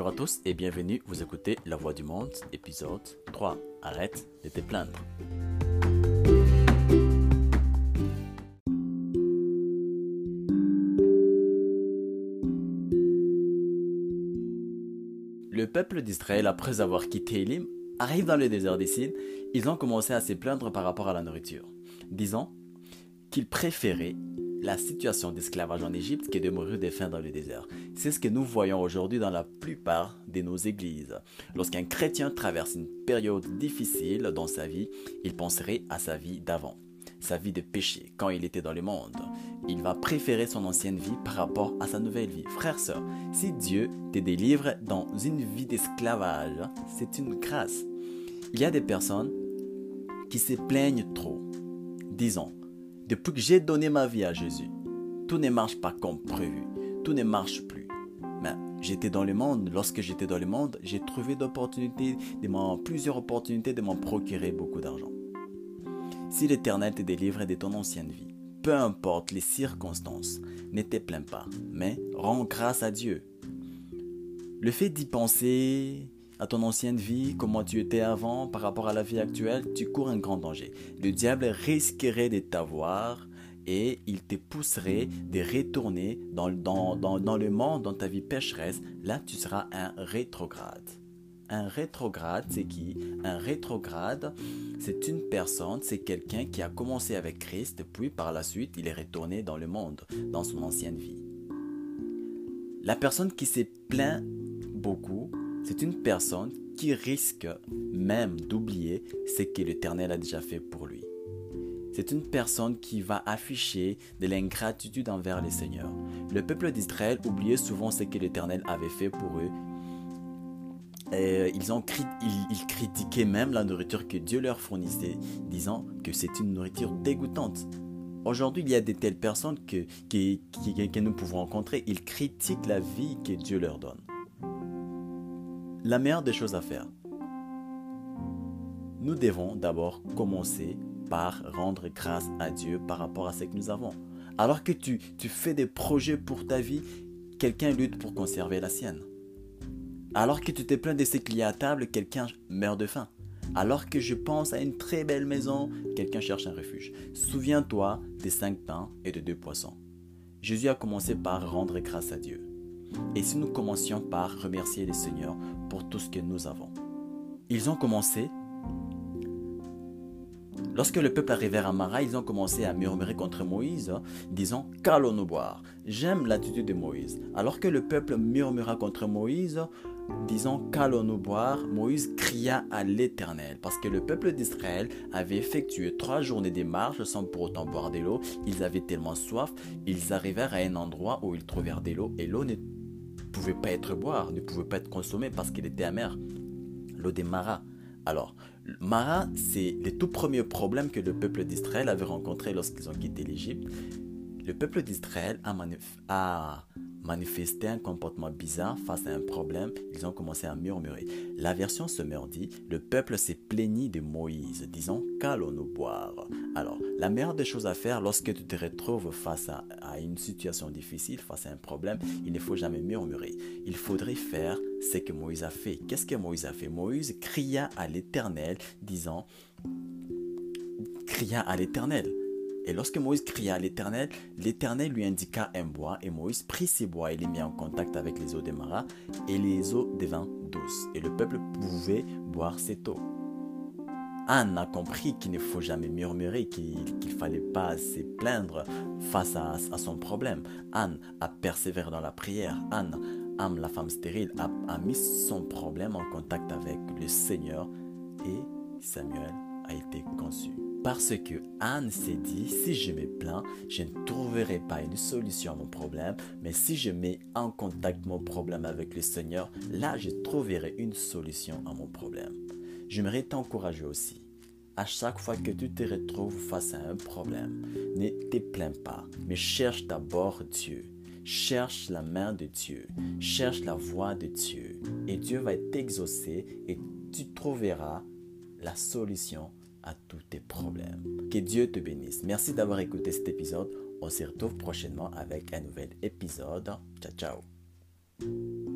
Bonjour à tous et bienvenue, vous écoutez La Voix du Monde, épisode 3. Arrête de te plaindre. Le peuple d'Israël, après avoir quitté Elim, arrive dans le désert des Ils ont commencé à se plaindre par rapport à la nourriture, disant qu'ils préféraient la situation d'esclavage en Égypte que de mourir de faim dans le désert. C'est ce que nous voyons aujourd'hui dans la plupart de nos églises. Lorsqu'un chrétien traverse une période difficile dans sa vie, il penserait à sa vie d'avant, sa vie de péché, quand il était dans le monde. Il va préférer son ancienne vie par rapport à sa nouvelle vie. Frère, sœur, si Dieu te délivre dans une vie d'esclavage, c'est une grâce. Il y a des personnes qui se plaignent trop, disons, depuis que j'ai donné ma vie à Jésus, tout ne marche pas comme prévu. Tout ne marche plus. Mais j'étais dans le monde. Lorsque j'étais dans le monde, j'ai trouvé d'opportunités, plusieurs opportunités de m'en procurer beaucoup d'argent. Si l'Éternel te délivre de ton ancienne vie, peu importe les circonstances, ne te plains pas, mais rends grâce à Dieu. Le fait d'y penser, à ton ancienne vie, comment tu étais avant par rapport à la vie actuelle, tu cours un grand danger. Le diable risquerait de t'avoir et il te pousserait de retourner dans, dans, dans, le monde, dans ta vie pécheresse. Là, tu seras un rétrograde. Un rétrograde, c'est qui? Un rétrograde, c'est une personne, c'est quelqu'un qui a commencé avec Christ, puis par la suite, il est retourné dans le monde, dans son ancienne vie. La personne qui s'est plaint beaucoup, c'est une personne qui risque même d'oublier ce que l'Éternel a déjà fait pour lui. C'est une personne qui va afficher de l'ingratitude envers le Seigneur. Le peuple d'Israël oubliait souvent ce que l'Éternel avait fait pour eux. Ils, critiquaient même la nourriture que Dieu leur fournissait, disant que c'est une nourriture dégoûtante. Aujourd'hui, il y a de telles personnes que nous pouvons rencontrer. Ils critiquent la vie que Dieu leur donne la meilleure des choses à faire. Nous devons d'abord commencer par rendre grâce à Dieu par rapport à ce que nous avons. Alors que tu, tu fais des projets pour ta vie, quelqu'un lutte pour conserver la sienne. Alors que tu te plains de ce qu'il y a à table, quelqu'un meurt de faim. Alors que je pense à une très belle maison, quelqu'un cherche un refuge. Souviens-toi des cinq pains et de deux poissons. Jésus a commencé par rendre grâce à Dieu. Et si nous commencions par remercier le Seigneur pour tout ce que nous avons. Ils ont commencé, lorsque le peuple arrivait à Mara, ils ont commencé à murmurer contre Moïse, disant Qu'allons-nous boire? J'aime l'attitude de Moïse. Alors que le peuple murmura contre Moïse, disant Qu'allons-nous boire? Moïse cria à l'Éternel, parce que le peuple d'Israël avait effectué trois journées de marche sans pour autant boire de l'eau. Ils avaient tellement soif, ils arrivèrent à un endroit où ils trouvèrent de l'eau, et l'eau n'était pouvait pas être boire, ne pouvait pas être consommé parce qu'il était amer. L'eau des maras. Alors, Mara, c'est le tout premier problème que le peuple d'Israël avait rencontré lorsqu'ils ont quitté l'Égypte. Le peuple d'Israël a, a manifesté un comportement bizarre face à un problème, ils ont commencé à murmurer. La version Summer dit Le peuple s'est plaigni de Moïse, disant Qu'allons-nous boire? Alors, la meilleure des choses à faire lorsque tu te retrouves face à, à, une situation difficile, face à un problème, il ne faut jamais murmurer. Il faudrait faire ce que Moïse a fait. Qu'est-ce que Moïse a fait? Moïse cria à l'Éternel, disant Cria à l'Éternel. Et lorsque Moïse cria à l'Éternel, l'Éternel lui indiqua un bois, et Moïse prit ces bois et les mit en contact avec les eaux de Mara, et les eaux devinrent douces, et le peuple pouvait boire cette eau. Anne a compris qu'il ne faut jamais murmurer, qu'il ne fallait pas se plaindre face à, son problème. Anne a persévéré dans la prière. Anne, Anne la femme stérile, a mis son problème en contact avec le Seigneur, et Samuel a été conçu. Parce que Anne s'est dit, si je me plains, je ne trouverai pas une solution à mon problème, mais si je mets en contact mon problème avec le Seigneur, là je trouverai une solution à mon problème. J'aimerais t'encourager aussi. À chaque fois que tu te retrouves face à un problème, ne te plains pas, mais cherche d'abord Dieu. Cherche la main de Dieu, cherche la voix de Dieu, et Dieu va t'exaucer et tu trouveras la solution tous tes problèmes. Que Dieu te bénisse. Merci d'avoir écouté cet épisode. On se retrouve prochainement avec un nouvel épisode. Ciao, ciao.